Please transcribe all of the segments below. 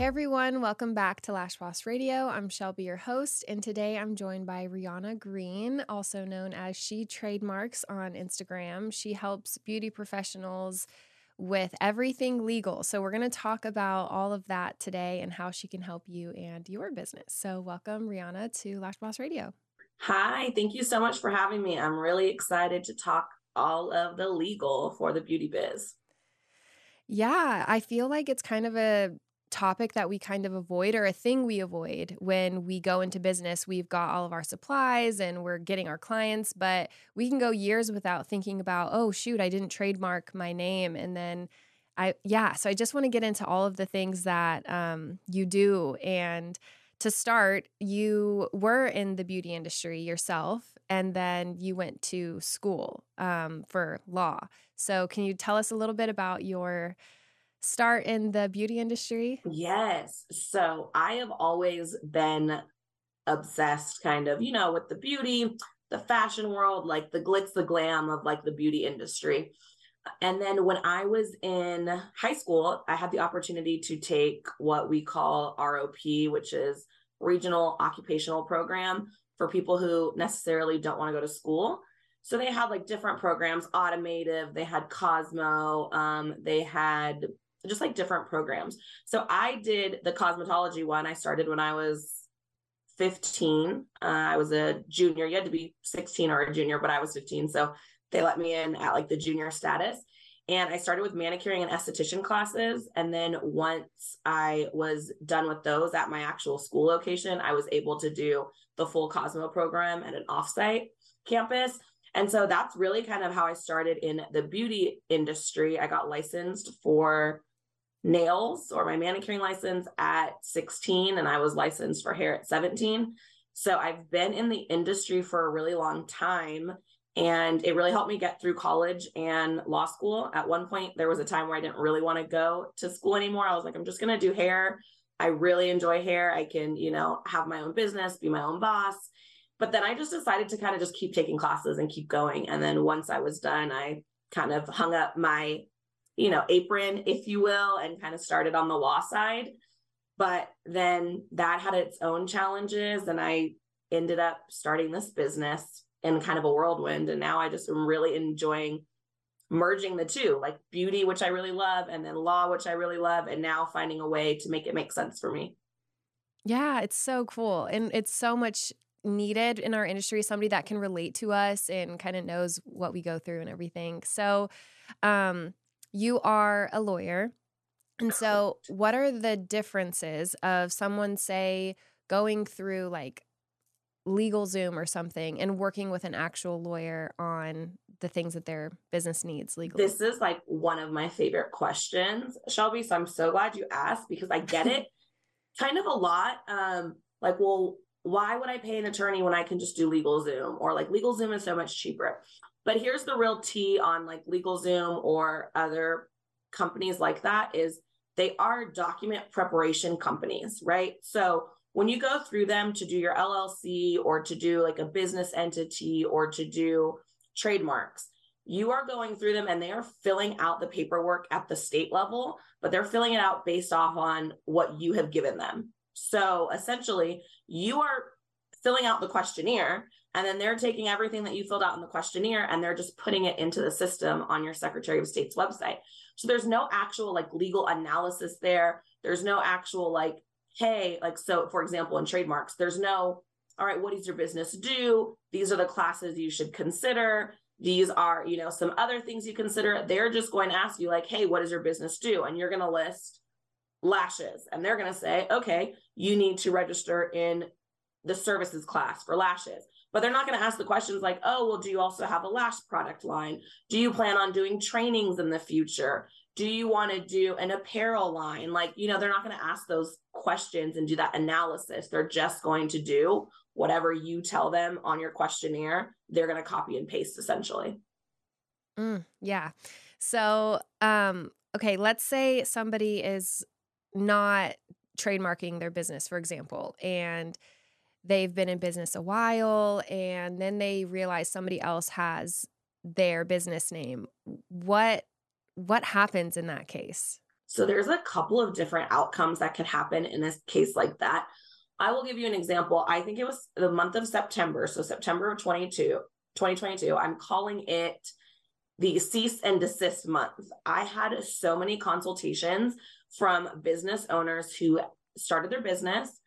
Hey everyone, welcome back to Lash Boss Radio. I'm Shelby, your host, and today I'm joined by Rihanna Green, also known as She Trademarks on Instagram. She helps beauty professionals with everything legal. So, we're going to talk about all of that today and how she can help you and your business. So, welcome, Rihanna, to Lash Boss Radio. Hi, thank you so much for having me. I'm really excited to talk all of the legal for the beauty biz. Yeah, I feel like it's kind of a topic that we kind of avoid or a thing we avoid when we go into business. We've got all of our supplies and we're getting our clients, but we can go years without thinking about, oh, shoot, I didn't trademark my name. And then I, yeah, so I just want to get into all of the things that um, you do. And to start, you were in the beauty industry yourself, and then you went to school um, for law. So, can you tell us a little bit about your start in the beauty industry? Yes. So I have always been obsessed, kind of, you know, with the beauty, the fashion world, like the glitz, the glam of like the beauty industry. And then when I was in high school, I had the opportunity to take what we call ROP, which is Regional Occupational Program for people who necessarily don't want to go to school. So they had like different programs, automotive, they had Cosmo, um, they had just like different programs. So I did the cosmetology one. I started when I was 15. Uh, I was a junior. You had to be 16 or a junior, but I was 15. So they let me in at like the junior status. And I started with manicuring and esthetician classes. And then once I was done with those at my actual school location, I was able to do the full Cosmo program at an offsite campus. And so that's really kind of how I started in the beauty industry. I got licensed for nails or my manicuring license at 16 and I was licensed for hair at 17. So I've been in the industry for a really long time and it really helped me get through college and law school. At one point there was a time where I didn't really want to go to school anymore. I was like I'm just going to do hair. I really enjoy hair. I can, you know, have my own business, be my own boss. But then I just decided to kind of just keep taking classes and keep going. And then once I was done, I kind of hung up my you know, apron, if you will, and kind of started on the law side. But then that had its own challenges. And I ended up starting this business in kind of a whirlwind. And now I just am really enjoying merging the two like beauty, which I really love, and then law, which I really love, and now finding a way to make it make sense for me. Yeah, it's so cool. And it's so much needed in our industry somebody that can relate to us and kind of knows what we go through and everything. So, um, you are a lawyer. And so, what are the differences of someone, say, going through like LegalZoom or something and working with an actual lawyer on the things that their business needs legally? This is like one of my favorite questions, Shelby. So, I'm so glad you asked because I get it kind of a lot. Um, like, well, why would I pay an attorney when I can just do LegalZoom? Or like LegalZoom is so much cheaper. But here's the real T on like LegalZoom or other companies like that is they are document preparation companies, right? So when you go through them to do your LLC or to do like a business entity or to do trademarks, you are going through them and they are filling out the paperwork at the state level, but they're filling it out based off on what you have given them. So essentially, you are filling out the questionnaire and then they're taking everything that you filled out in the questionnaire and they're just putting it into the system on your Secretary of State's website. So there's no actual like legal analysis there. There's no actual like, hey, like, so for example, in trademarks, there's no, all right, what does your business do? These are the classes you should consider. These are, you know, some other things you consider. They're just going to ask you, like, hey, what does your business do? And you're going to list lashes. And they're going to say, okay, you need to register in the services class for lashes but they're not going to ask the questions like, oh, well, do you also have a lash product line? Do you plan on doing trainings in the future? Do you want to do an apparel line? Like, you know, they're not going to ask those questions and do that analysis. They're just going to do whatever you tell them on your questionnaire. They're going to copy and paste essentially. Mm, yeah. So, um, okay, let's say somebody is not trademarking their business, for example, and they've been in business a while and then they realize somebody else has their business name what what happens in that case So there's a couple of different outcomes that could happen in a case like that. I will give you an example. I think it was the month of September. So September of 22, 2022. I'm calling it the cease and desist month. I had so many consultations from business owners who started their business,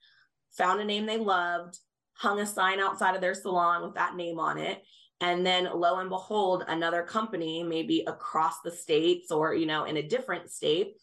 found a name they loved, hung a sign outside of their salon with that name on it. And then lo and behold, another company, maybe across the states or, you know, in a different state,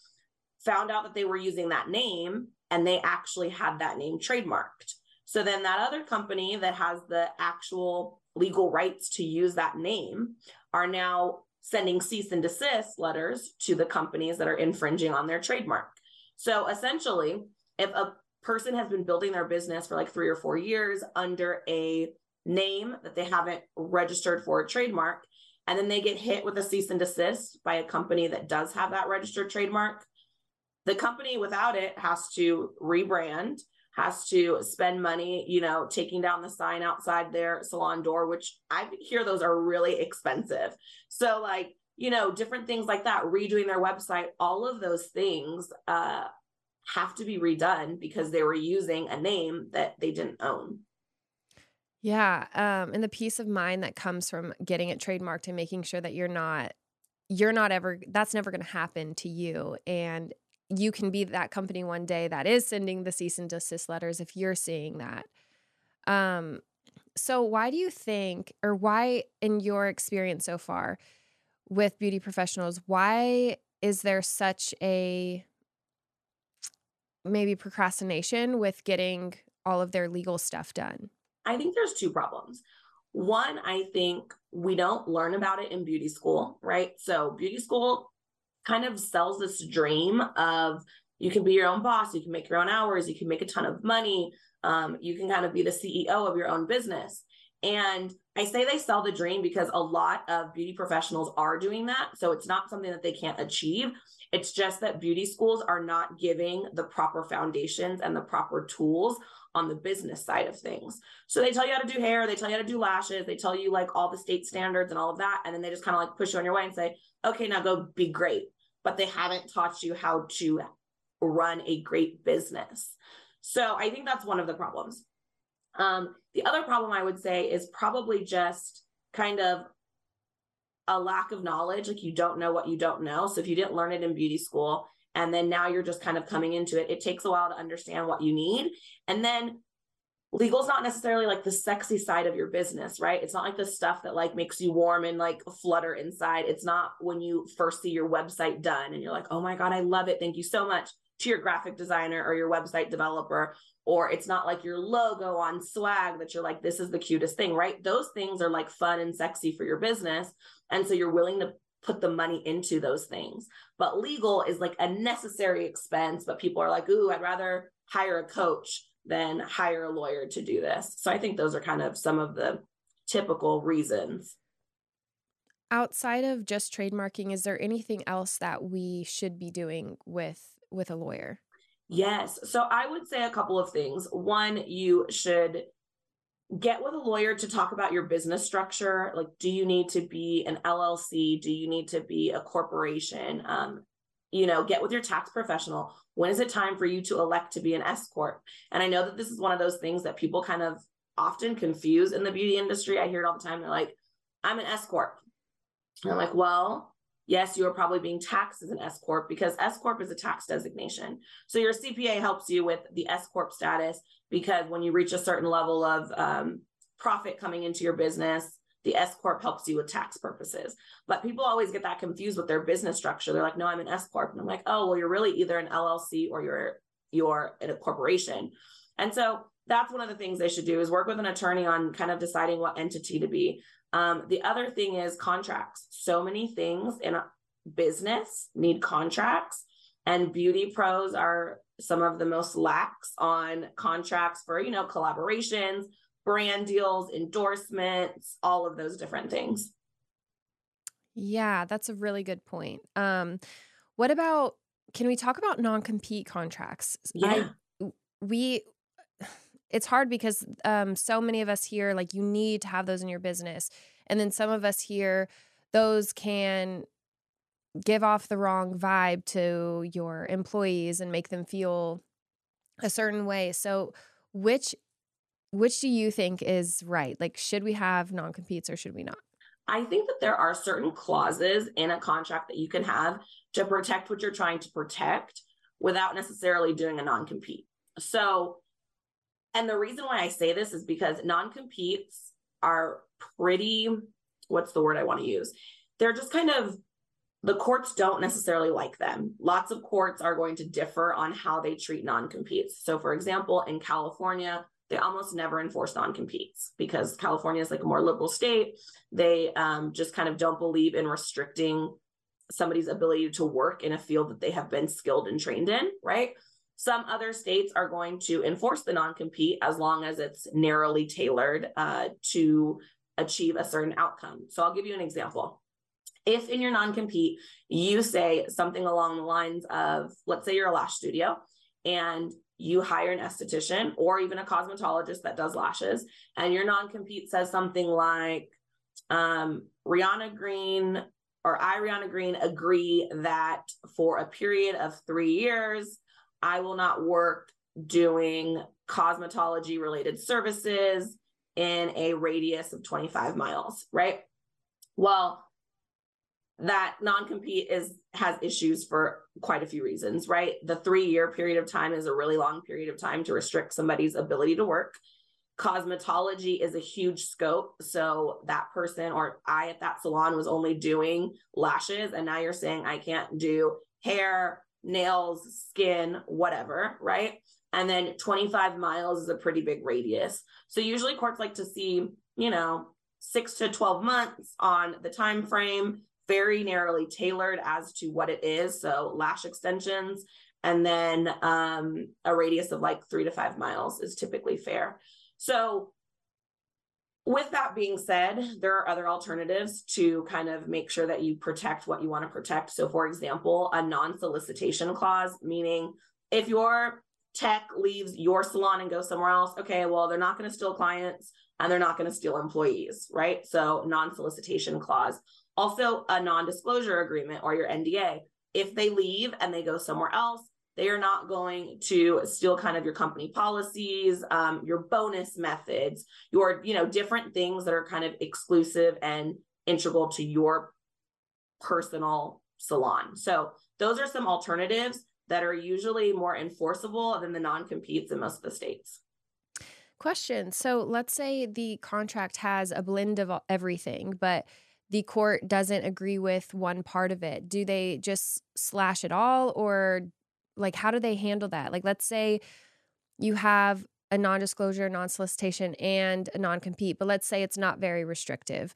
found out that they were using that name and they actually had that name trademarked. So then that other company that has the actual legal rights to use that name are now sending cease and desist letters to the companies that are infringing on their trademark. So essentially, if a person has been building their business for like three or four years under a name that they haven't registered for a trademark, and then they get hit with a cease and desist by a company that does have that registered trademark, the company without it has to rebrand, has to spend money, you know, taking down the sign outside their salon door, which I hear those are really expensive. So, like, you know, different things like that, redoing their website, all of those things uh, have to be redone because they were using a name that they didn't own. Yeah. Um, and the peace of mind that comes from getting it trademarked and making sure that you're not, you're not ever, that's never going to happen to you. And you can be that company one day that is sending the cease and desist letters if you're seeing that. Um, so why do you think, or why, in your experience so far with beauty professionals, why is there such a maybe procrastination with getting all of their legal stuff done? I think there's two problems. One, I think we don't learn about it in beauty school, right? So, beauty school kind of sells this dream of you can be your own boss, you can make your own hours, you can make a ton of money, um, you can kind of be the CEO of your own business. And I say they sell the dream because a lot of beauty professionals are doing that. So it's not something that they can't achieve. It's just that beauty schools are not giving the proper foundations and the proper tools on the business side of things. So they tell you how to do hair, they tell you how to do lashes, they tell you like all the state standards and all of that. And then they just kind of like push you on your way and say, okay, now go be great. But they haven't taught you how to run a great business. So I think that's one of the problems. Um, the other problem I would say is probably just kind of a lack of knowledge. Like you don't know what you don't know. So if you didn't learn it in beauty school and then now you're just kind of coming into it, it takes a while to understand what you need. And then legal is not necessarily like the sexy side of your business, right? It's not like the stuff that like makes you warm and like flutter inside. It's not when you first see your website done and you're like, oh my God, I love it. Thank you so much to your graphic designer or your website developer. Or it's not like your logo on swag that you're like, this is the cutest thing, right? Those things are like fun and sexy for your business. And so you're willing to put the money into those things. But legal is like a necessary expense, but people are like, ooh, I'd rather hire a coach than hire a lawyer to do this. So I think those are kind of some of the typical reasons. Outside of just trademarking, is there anything else that we should be doing with with a lawyer? Yes. So I would say a couple of things. One, you should get with a lawyer to talk about your business structure. Like, do you need to be an LLC? Do you need to be a corporation? Um, you know, get with your tax professional. When is it time for you to elect to be an S corp? And I know that this is one of those things that people kind of often confuse in the beauty industry. I hear it all the time. They're like, I'm an S corp. And I'm like, well, yes, you are probably being taxed as an S corp because S corp is a tax designation. So your CPA helps you with the S corp status because when you reach a certain level of um, profit coming into your business, the S corp helps you with tax purposes. But people always get that confused with their business structure. They're like, "No, I'm an S corp," and I'm like, "Oh, well, you're really either an LLC or you're you're in a corporation." And so that's one of the things they should do is work with an attorney on kind of deciding what entity to be. Um, the other thing is contracts. So many things in a business need contracts, and beauty pros are some of the most lax on contracts for you know collaborations brand deals, endorsements, all of those different things. Yeah, that's a really good point. Um, what about can we talk about non-compete contracts? Yeah. I, we it's hard because um, so many of us hear like you need to have those in your business and then some of us hear those can give off the wrong vibe to your employees and make them feel a certain way. So, which which do you think is right? Like should we have non-competes or should we not? I think that there are certain clauses in a contract that you can have to protect what you're trying to protect without necessarily doing a non-compete. So, and the reason why I say this is because non-competes are pretty what's the word I want to use? They're just kind of the courts don't necessarily like them. Lots of courts are going to differ on how they treat non competes. So, for example, in California, they almost never enforce non competes because California is like a more liberal state. They um, just kind of don't believe in restricting somebody's ability to work in a field that they have been skilled and trained in, right? Some other states are going to enforce the non compete as long as it's narrowly tailored uh, to achieve a certain outcome. So I'll give you an example. If in your non compete, you say something along the lines of, let's say you're a lash studio and you hire an esthetician or even a cosmetologist that does lashes, and your non compete says something like, um, Rihanna Green or I, Rihanna Green, agree that for a period of three years, I will not work doing cosmetology related services in a radius of 25 miles, right? Well, that non-compete is has issues for quite a few reasons, right? The 3-year period of time is a really long period of time to restrict somebody's ability to work. Cosmetology is a huge scope, so that person or I at that salon was only doing lashes and now you're saying I can't do hair, nails, skin, whatever, right? And then 25 miles is a pretty big radius. So usually courts like to see, you know, six to 12 months on the time frame, very narrowly tailored as to what it is. So lash extensions and then um, a radius of like three to five miles is typically fair. So with that being said, there are other alternatives to kind of make sure that you protect what you want to protect. So, for example, a non solicitation clause, meaning if your tech leaves your salon and goes somewhere else, okay, well, they're not going to steal clients and they're not going to steal employees, right? So, non solicitation clause. Also, a non disclosure agreement or your NDA. If they leave and they go somewhere else, they are not going to steal kind of your company policies, um, your bonus methods, your, you know, different things that are kind of exclusive and integral to your personal salon. So, those are some alternatives that are usually more enforceable than the non competes in most of the states. Question. So let's say the contract has a blend of everything, but the court doesn't agree with one part of it. Do they just slash it all or like how do they handle that? Like let's say you have a non-disclosure, non-solicitation and a non-compete, but let's say it's not very restrictive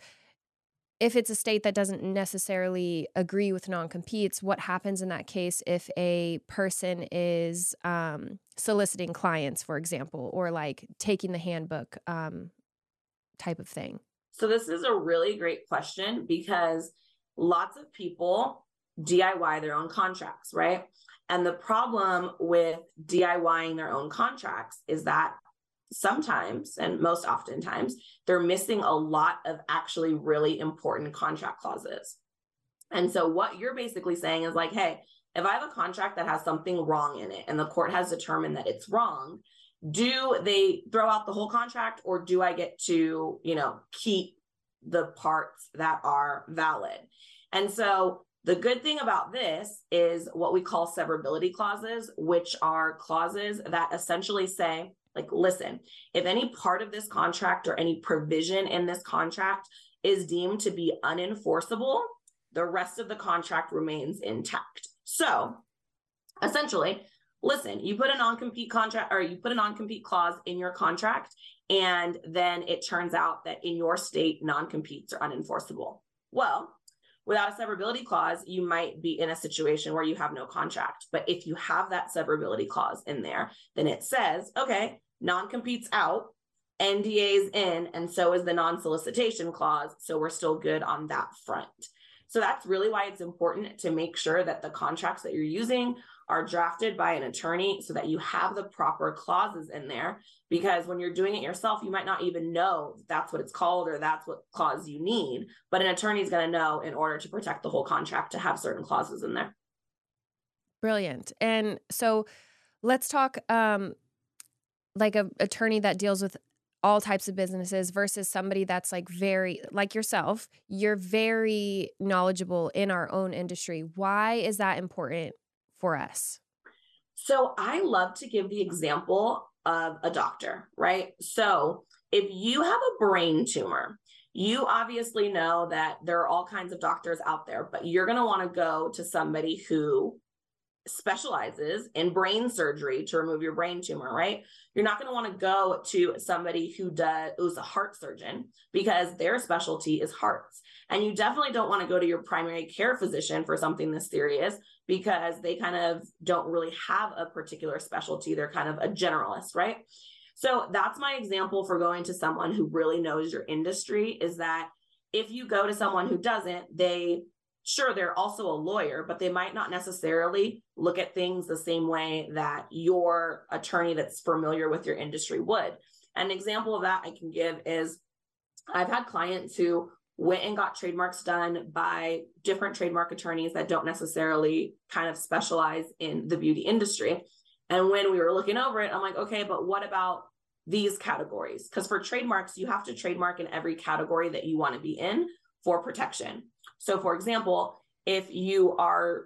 if it's a state that doesn't necessarily agree with non competes, what happens in that case if a person is um, soliciting clients, for example, or like taking the handbook um, type of thing? So, this is a really great question because lots of people DIY their own contracts, right? And the problem with DIYing their own contracts is that sometimes and most oftentimes they're missing a lot of actually really important contract clauses. And so what you're basically saying is like, hey, if I have a contract that has something wrong in it and the court has determined that it's wrong, do they throw out the whole contract or do I get to, you know, keep the parts that are valid? And so the good thing about this is what we call severability clauses, which are clauses that essentially say, like, listen, if any part of this contract or any provision in this contract is deemed to be unenforceable, the rest of the contract remains intact. So essentially, listen, you put a non compete contract or you put a non compete clause in your contract, and then it turns out that in your state, non competes are unenforceable. Well, without a severability clause, you might be in a situation where you have no contract. But if you have that severability clause in there, then it says, okay, non competes out, NDA's in, and so is the non solicitation clause. So we're still good on that front. So that's really why it's important to make sure that the contracts that you're using are drafted by an attorney so that you have the proper clauses in there. Because when you're doing it yourself, you might not even know that's what it's called or that's what clause you need. But an attorney is going to know in order to protect the whole contract to have certain clauses in there. Brilliant. And so let's talk um, like a attorney that deals with all types of businesses versus somebody that's like very like yourself you're very knowledgeable in our own industry why is that important for us? So i love to give the example of a doctor right? So if you have a brain tumor you obviously know that there are all kinds of doctors out there but you're going to want to go to somebody who specializes in brain surgery to remove your brain tumor, right? You're not going to want to go to somebody who does who's a heart surgeon because their specialty is hearts. And you definitely don't want to go to your primary care physician for something this serious because they kind of don't really have a particular specialty. They're kind of a generalist, right? So that's my example for going to someone who really knows your industry is that if you go to someone who doesn't, they sure they're also a lawyer but they might not necessarily look at things the same way that your attorney that's familiar with your industry would. An example of that i can give is i've had clients who went and got trademarks done by different trademark attorneys that don't necessarily kind of specialize in the beauty industry. And when we were looking over it i'm like okay but what about these categories? Because for trademarks you have to trademark in every category that you want to be in for protection so, for example, if you are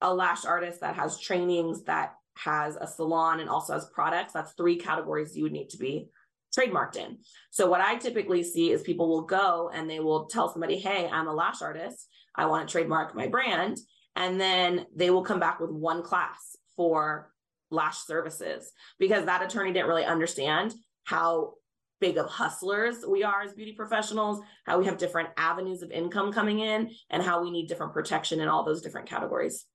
a lash artist that has trainings, that has a salon, and also has products, that's three categories you would need to be trademarked in. So, what I typically see is people will go and they will tell somebody, Hey, I'm a lash artist. I want to trademark my brand. And then they will come back with one class for lash services because that attorney didn't really understand how big of hustlers we are as beauty professionals, how we have different avenues of income coming in, and how we need different protection in all those different categories.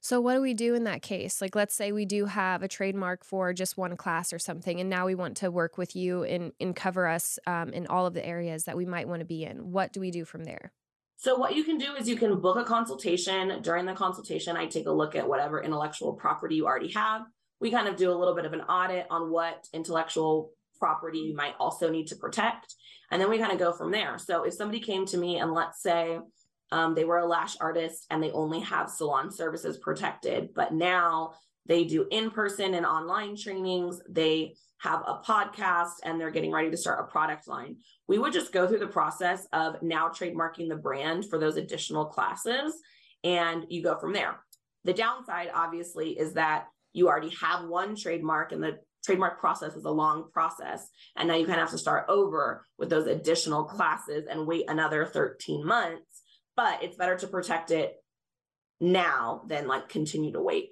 So, what do we do in that case? Like, let's say we do have a trademark for just one class or something, and now we want to work with you and, and cover us um, in all of the areas that we might want to be in. What do we do from there? So, what you can do is you can book a consultation. During the consultation, I take a look at whatever intellectual property you already have. We kind of do a little bit of an audit on what intellectual property you might also need to protect. And then we kind of go from there. So if somebody came to me and let's say um, they were a lash artist and they only have salon services protected, but now they do in person and online trainings, they have a podcast and they're getting ready to start a product line. We would just go through the process of now trademarking the brand for those additional classes and you go from there. The downside, obviously, is that you already have one trademark and the trademark process is a long process. And now you kind of have to start over with those additional classes and wait another 13 months. But it's better to protect it now than like continue to wait.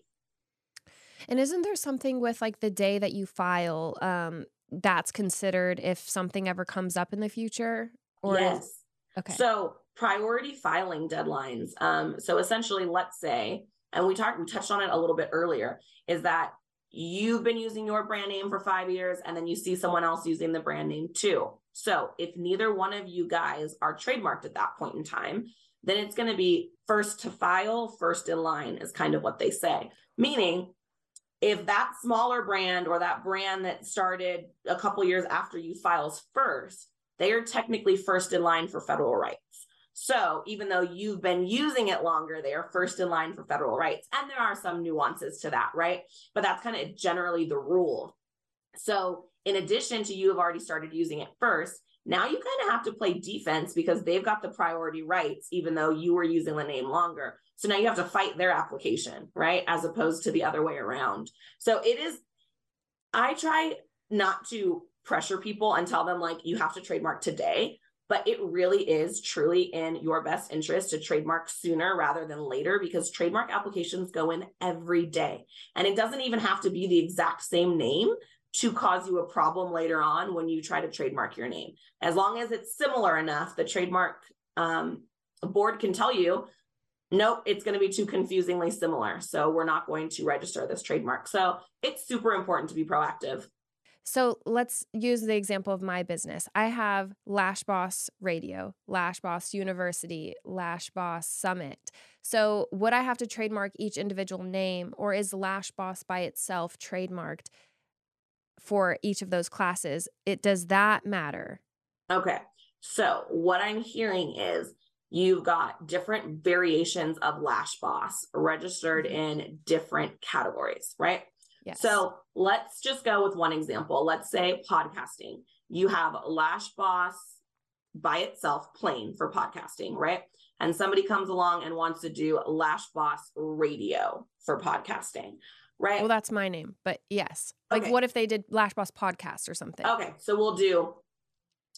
And isn't there something with like the day that you file um, that's considered if something ever comes up in the future? Or yes. Is... okay. So priority filing deadlines. Um, so essentially, let's say, and we talked, we touched on it a little bit earlier, is that you've been using your brand name for five years and then you see someone else using the brand name too. So if neither one of you guys are trademarked at that point in time, then it's going to be first to file, first in line, is kind of what they say. Meaning, if that smaller brand or that brand that started a couple years after you files first, they are technically first in line for federal rights. So even though you've been using it longer, they are first in line for federal rights. And there are some nuances to that, right? But that's kind of generally the rule. So in addition to you have already started using it first, now you kind of have to play defense because they've got the priority rights, even though you were using the name longer. So now you have to fight their application, right? As opposed to the other way around. So it is, I try not to pressure people and tell them like you have to trademark today but it really is truly in your best interest to trademark sooner rather than later because trademark applications go in every day. And it doesn't even have to be the exact same name to cause you a problem later on when you try to trademark your name. As long as it's similar enough, the trademark um, board can tell you, nope, it's going to be too confusingly similar. So we're not going to register this trademark. So it's super important to be proactive. So let's use the example of my business. I have Lash Boss Radio, Lash Boss University, Lash Boss Summit. So would I have to trademark each individual name or is Lash Boss by itself trademarked for each of those classes? It does that matter? Okay. So what I'm hearing is you've got different variations of Lash Boss registered mm-hmm. in different categories, right? Yes. So let's just go with one example. Let's say podcasting. You have Lash Boss by itself, plain for podcasting, right? And somebody comes along and wants to do Lash Boss Radio for podcasting, right? Well, that's my name, but yes. Like, okay. what if they did Lash Boss podcast or something? Okay, so we'll do.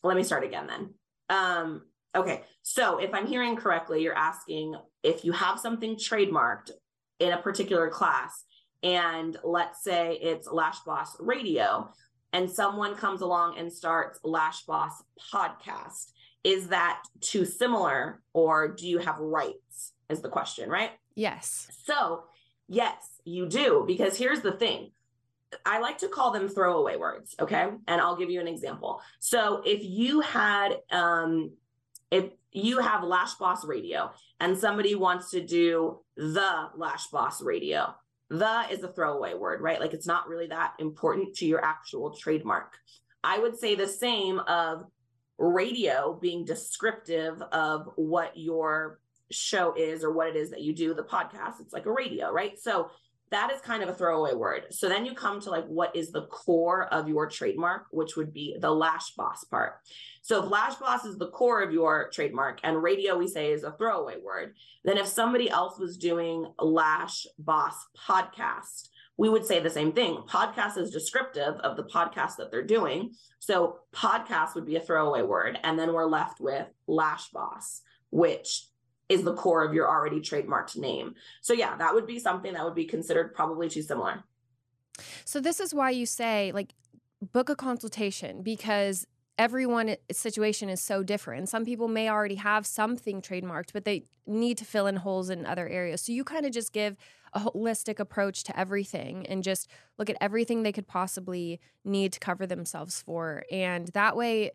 Let me start again then. Um, okay, so if I'm hearing correctly, you're asking if you have something trademarked in a particular class, and let's say it's Lash Boss Radio, and someone comes along and starts Lash Boss podcast, is that too similar or do you have rights? Is the question, right? Yes. So, yes, you do, because here's the thing. I like to call them throwaway words, okay? And I'll give you an example. So, if you had um if you have Lash Boss Radio and somebody wants to do the Lash Boss Radio, the is a throwaway word, right? Like it's not really that important to your actual trademark. I would say the same of radio being descriptive of what your show is or what it is that you do, the podcast. It's like a radio, right? So that is kind of a throwaway word. So then you come to like what is the core of your trademark, which would be the lash boss part. So if lash boss is the core of your trademark and radio we say is a throwaway word, then if somebody else was doing lash boss podcast, we would say the same thing. Podcast is descriptive of the podcast that they're doing. So podcast would be a throwaway word. And then we're left with lash boss, which is the core of your already trademarked name. So yeah, that would be something that would be considered probably too similar. So this is why you say like book a consultation because everyone eh, situation is so different. Some people may already have something trademarked, but they need to fill in holes in other areas. So you kind of just give a holistic approach to everything and just look at everything they could possibly need to cover themselves for. And that way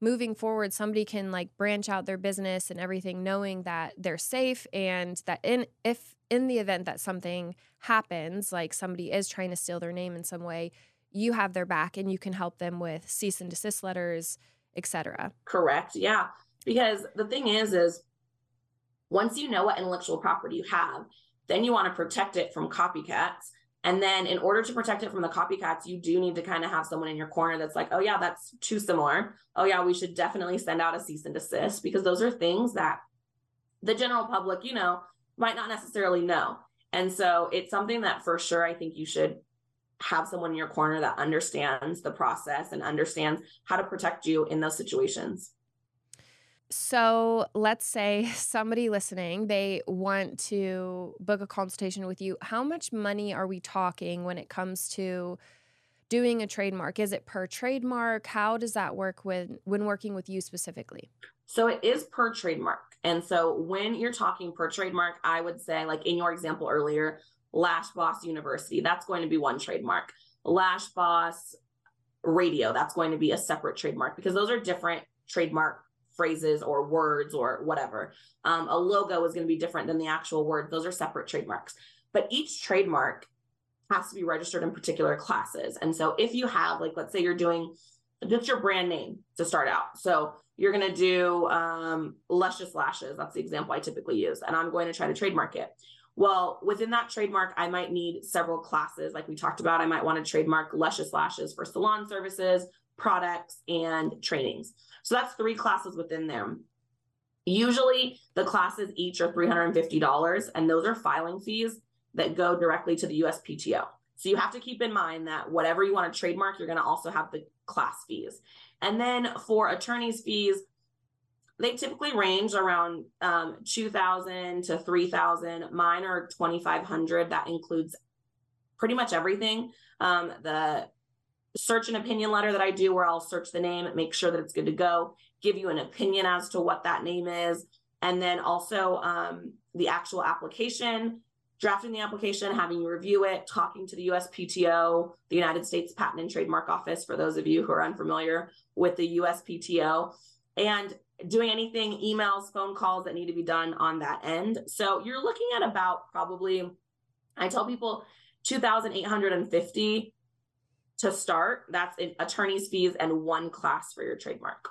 moving forward somebody can like branch out their business and everything knowing that they're safe and that in if in the event that something happens like somebody is trying to steal their name in some way you have their back and you can help them with cease and desist letters etc correct yeah. Because the thing is is once you know what intellectual property you have then you want to protect it from copycats and then in order to protect it from the copycats, you do need to kind of have someone in your corner that's like, oh, yeah, that's too similar. Oh, yeah, we should definitely send out a cease and desist because those are things that the general public, you know, might not necessarily know. And so it's something that for sure I think you should have someone in your corner that understands the process and understands how to protect you in those situations. So let's say somebody listening, they want to book a consultation with you. How much money are we talking when it comes to doing a trademark? Is it per trademark? How does that work when when working with you specifically? So it is per trademark. And so when you're talking per trademark, I would say like in your example earlier, Lash Boss University, that's going to be one trademark. Lash Boss Radio, that's going to be a separate trademark because those are different trademark phrases or words or whatever. Um, a logo is going to be different than the actual word. Those are separate trademarks. But each trademark has to be registered in particular classes. And so if you have, like, let's say you're doing just your brand name to start out. So you're going to do um, Luscious Lashes. That's the example I typically use. And I'm going to try to trademark it. Well, within that trademark, I might need several classes. Like we talked about, I might want to trademark Luscious Lashes for salon services, products, and trainings. So that's three classes within them. Usually the classes each are $350 and those are filing fees that go directly to the USPTO. So you have to keep in mind that whatever you want to trademark, you're going to also have the class fees. And then for attorney's fees, they typically range around um, 2000 to 3000 mine are 2500 that includes pretty much everything um, the search an opinion letter that I do where I'll search the name, make sure that it's good to go, give you an opinion as to what that name is, and then also um, the actual application drafting the application, having you review it, talking to the USPTO, the United States Patent and Trademark Office, for those of you who are unfamiliar with the USPTO, and doing anything, emails, phone calls that need to be done on that end. So you're looking at about probably, I tell people 2,850 to start. That's an attorney's fees and one class for your trademark.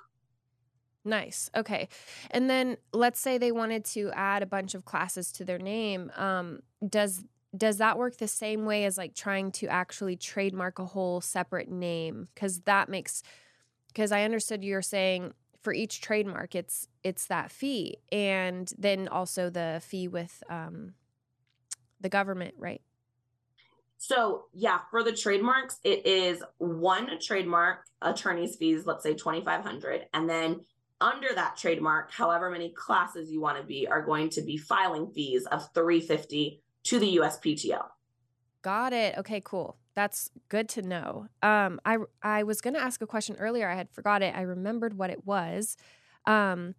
Nice. Okay. And then let's say they wanted to add a bunch of classes to their name. Um, does does that work the same way as like trying to actually trademark a whole separate name? Because that makes because I understood you're saying for each trademark it's it's that fee and then also the fee with um, the government, right? So yeah, for the trademarks, it is one trademark attorney's fees, let's say 2,500. And then under that trademark, however many classes you want to be are going to be filing fees of 350 to the USPTO. Got it. Okay, cool. That's good to know. Um, I I was going to ask a question earlier. I had forgot it. I remembered what it was. Um,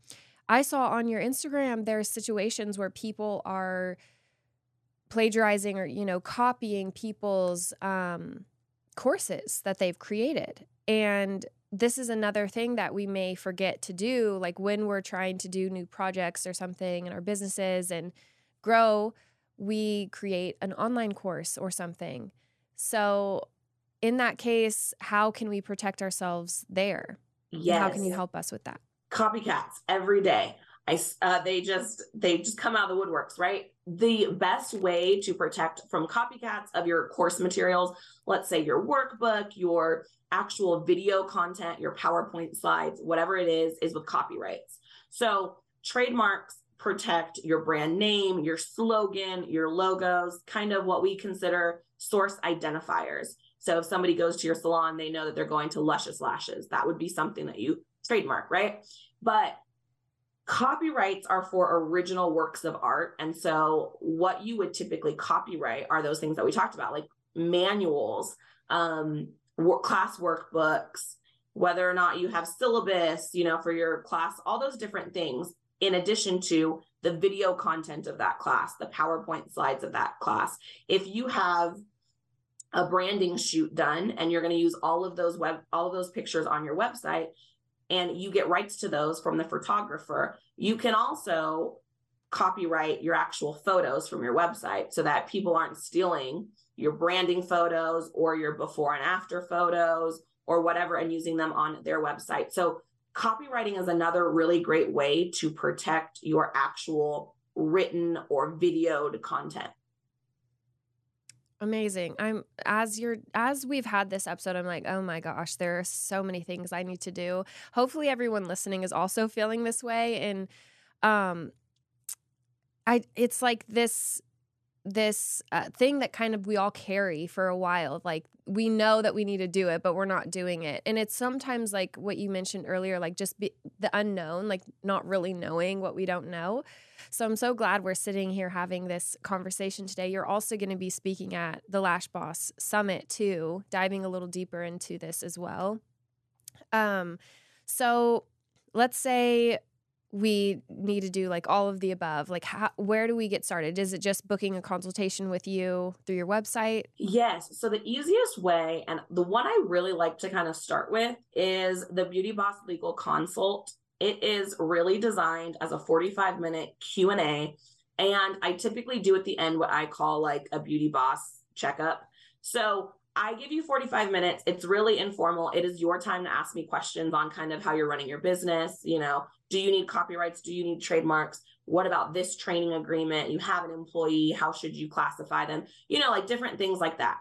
I saw on your Instagram there are situations where people are plagiarizing or you know copying people's um, courses that they've created, and this is another thing that we may forget to do like when we're trying to do new projects or something in our businesses and grow we create an online course or something. So in that case how can we protect ourselves there? Yeah how can you help us with that? Copycats every day I, uh, they just they just come out of the woodworks, right? The best way to protect from copycats of your course materials, let's say your workbook, your actual video content, your PowerPoint slides, whatever it is, is with copyrights. So trademarks protect your brand name, your slogan, your logos, kind of what we consider source identifiers. So if somebody goes to your salon, they know that they're going to Luscious Lashes. That would be something that you trademark, right? But copyrights are for original works of art. And so what you would typically copyright are those things that we talked about, like manuals, um, work, class workbooks, whether or not you have syllabus, you know, for your class, all those different things, in addition to the video content of that class, the PowerPoint slides of that class. If you have a branding shoot done and you're going to use all of those web all of those pictures on your website and you get rights to those from the photographer, you can also copyright your actual photos from your website so that people aren't stealing your branding photos or your before and after photos or whatever and using them on their website. So, copyrighting is another really great way to protect your actual written or videoed content. Amazing. I'm as you're as we've had this episode, I'm like, oh my gosh, there are so many things I need to do. Hopefully everyone listening is also feeling this way. And um I it's like this this uh, thing that kind of we all carry for a while. Like we know that we need to do it, but we're not doing it. And it's sometimes like what you mentioned earlier, like just be, the unknown, like not really knowing what we don't know. So I'm so glad we're sitting here having this conversation today. You're also going to be speaking at the Lash Boss Summit too, diving a little deeper into this as well. Um, so let's say we need to do like all of the above like how, where do we get started? Is it just booking a consultation with you through your website? Yes so the easiest way and the one i really like to kind of start with is the beauty boss legal consult. It is really designed as a 45 minute q&a and i typically do at the end what i call like a beauty boss checkup. So I give you 45 minutes. It's really informal. It is your time to ask me questions on kind of how you're running your business. You know, do you need copyrights? Do you need trademarks? What about this training agreement? You have an employee. How should you classify them? You know, like different things like that.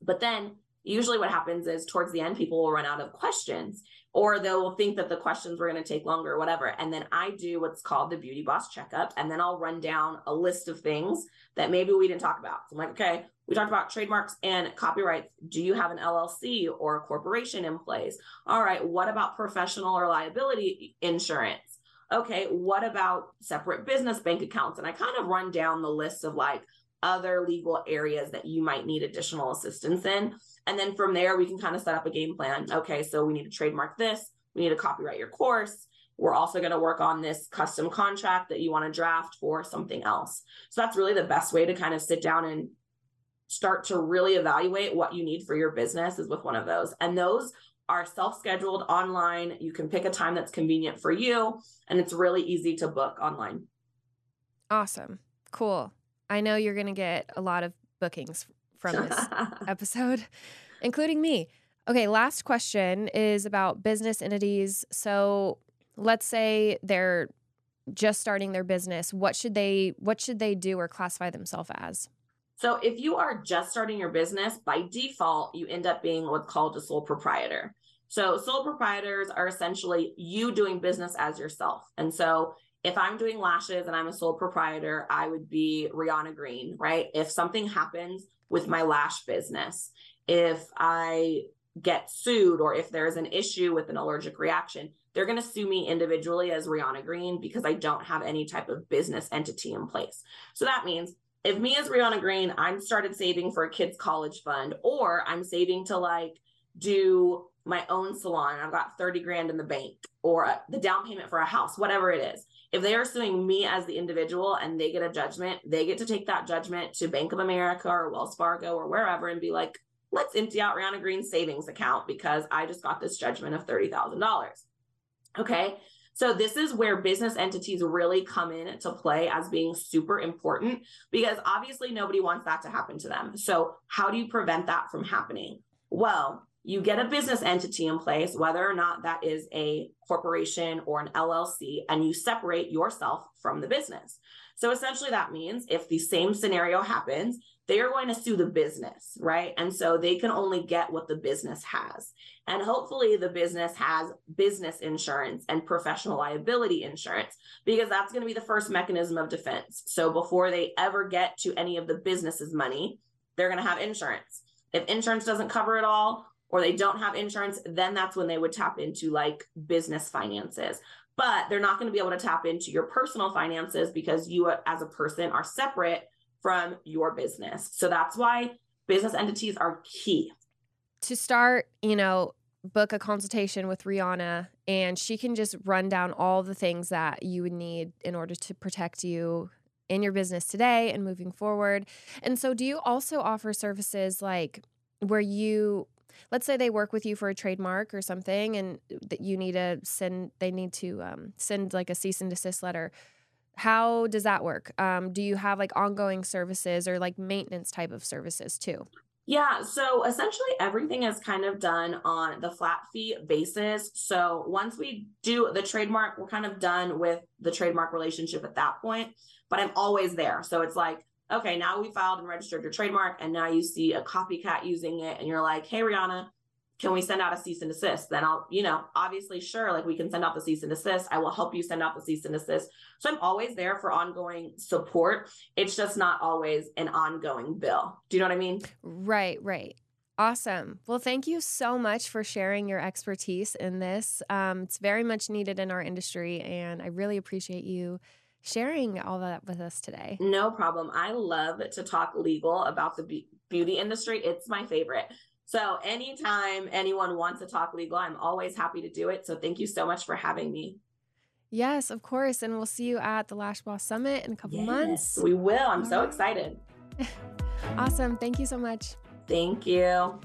But then usually what happens is towards the end, people will run out of questions or they'll think that the questions were going to take longer or whatever. And then I do what's called the beauty boss checkup. And then I'll run down a list of things that maybe we didn't talk about. So I'm like, okay, we talked about trademarks and copyrights. Do you have an LLC or a corporation in place? All right, what about professional or liability insurance? Okay, what about separate business bank accounts? And I kind of run down the list of like other legal areas that you might need additional assistance in. And then from there, we can kind of set up a game plan. Okay, so we need to trademark this, we need to copyright your course. we're also going to work on this custom contract that you want to draft for something else. So that's really the best way to kind of sit down and start to really evaluate what you need for your business is with one of those. And those are self-scheduled online. You can pick a time that's convenient for you and it's really easy to book online. Awesome. Cool. I know you're going to get a lot of bookings from this episode, including me. Okay, last question is about business entities. So, let's say they're just starting their business. What should they what should they do or classify themselves as? So, if you are just starting your business, by default, you end up being what's called a sole proprietor. So, sole proprietors are essentially you doing business as yourself. And so, if I'm doing lashes and I'm a sole proprietor, I would be Rihanna Green, right? If something happens with my lash business, if I get sued or if there's an issue with an allergic reaction, they're going to sue me individually as Rihanna Green because I don't have any type of business entity in place. So that means if me as Rihanna Green, I'm started saving for a kid's college fund or I'm saving to like do my own salon, I've got 30 grand in the bank or a, the down payment for a house, whatever it is. If they are suing me as the individual and they get a judgment, they get to take that judgment to Bank of America or Wells Fargo or wherever and be like, let's empty out Rihanna Green's savings account because I just got this judgment of $30,000. Okay. So this is where business entities really come in to play as being super important because obviously nobody wants that to happen to them. So how do you prevent that from happening? Well, you get a business entity in place, whether or not that is a corporation or an LLC, and you separate yourself from the business. So essentially, that means if the same scenario happens, they are going to sue the business, right? And so they can only get what the business has. And hopefully, the business has business insurance and professional liability insurance because that's going to be the first mechanism of defense. So before they ever get to any of the business's money, they're going to have insurance. If insurance doesn't cover it all, or they don't have insurance, then that's when they would tap into like business finances. But they're not going to be able to tap into your personal finances because you, as a person, are separate from your business. So that's why business entities are key. To start, you know, book a consultation with Rihanna and she can just run down all the things that you would need in order to protect you in your business today and moving forward. And so do you also offer services like where you let's say they work with you for a trademark or something and that you need to send they need to um, send like a cease and desist letter how does that work? Um, do you have like ongoing services or like maintenance type of services too? Yeah, so essentially everything is kind of done on the flat fee basis. So once we do the trademark, we're kind of done with the trademark relationship at that point, but I'm always there. So it's like, okay, now we filed and registered your trademark, and now you see a copycat using it, and you're like, hey, Rihanna, can we send out a cease and desist? Then I'll, you know, obviously, sure, like we can send out the cease and desist. I will help you send out the cease and desist. So I'm always there for ongoing support. It's just not always an ongoing bill. Do you know what I mean? Right, right. Awesome. Well, thank you so much for sharing your expertise in this. Um, it's very much needed in our industry, and I really appreciate you sharing all that with us today. No problem. I love to talk legal about the beauty industry. It's my favorite. So anytime anyone wants to talk legal, I'm always happy to do it. So thank you so much for having me. Yes, of course. And we'll see you at the Lash Boss Summit in a couple yes, months. We will. I'm All so right. excited. awesome. Thank you so much. Thank you.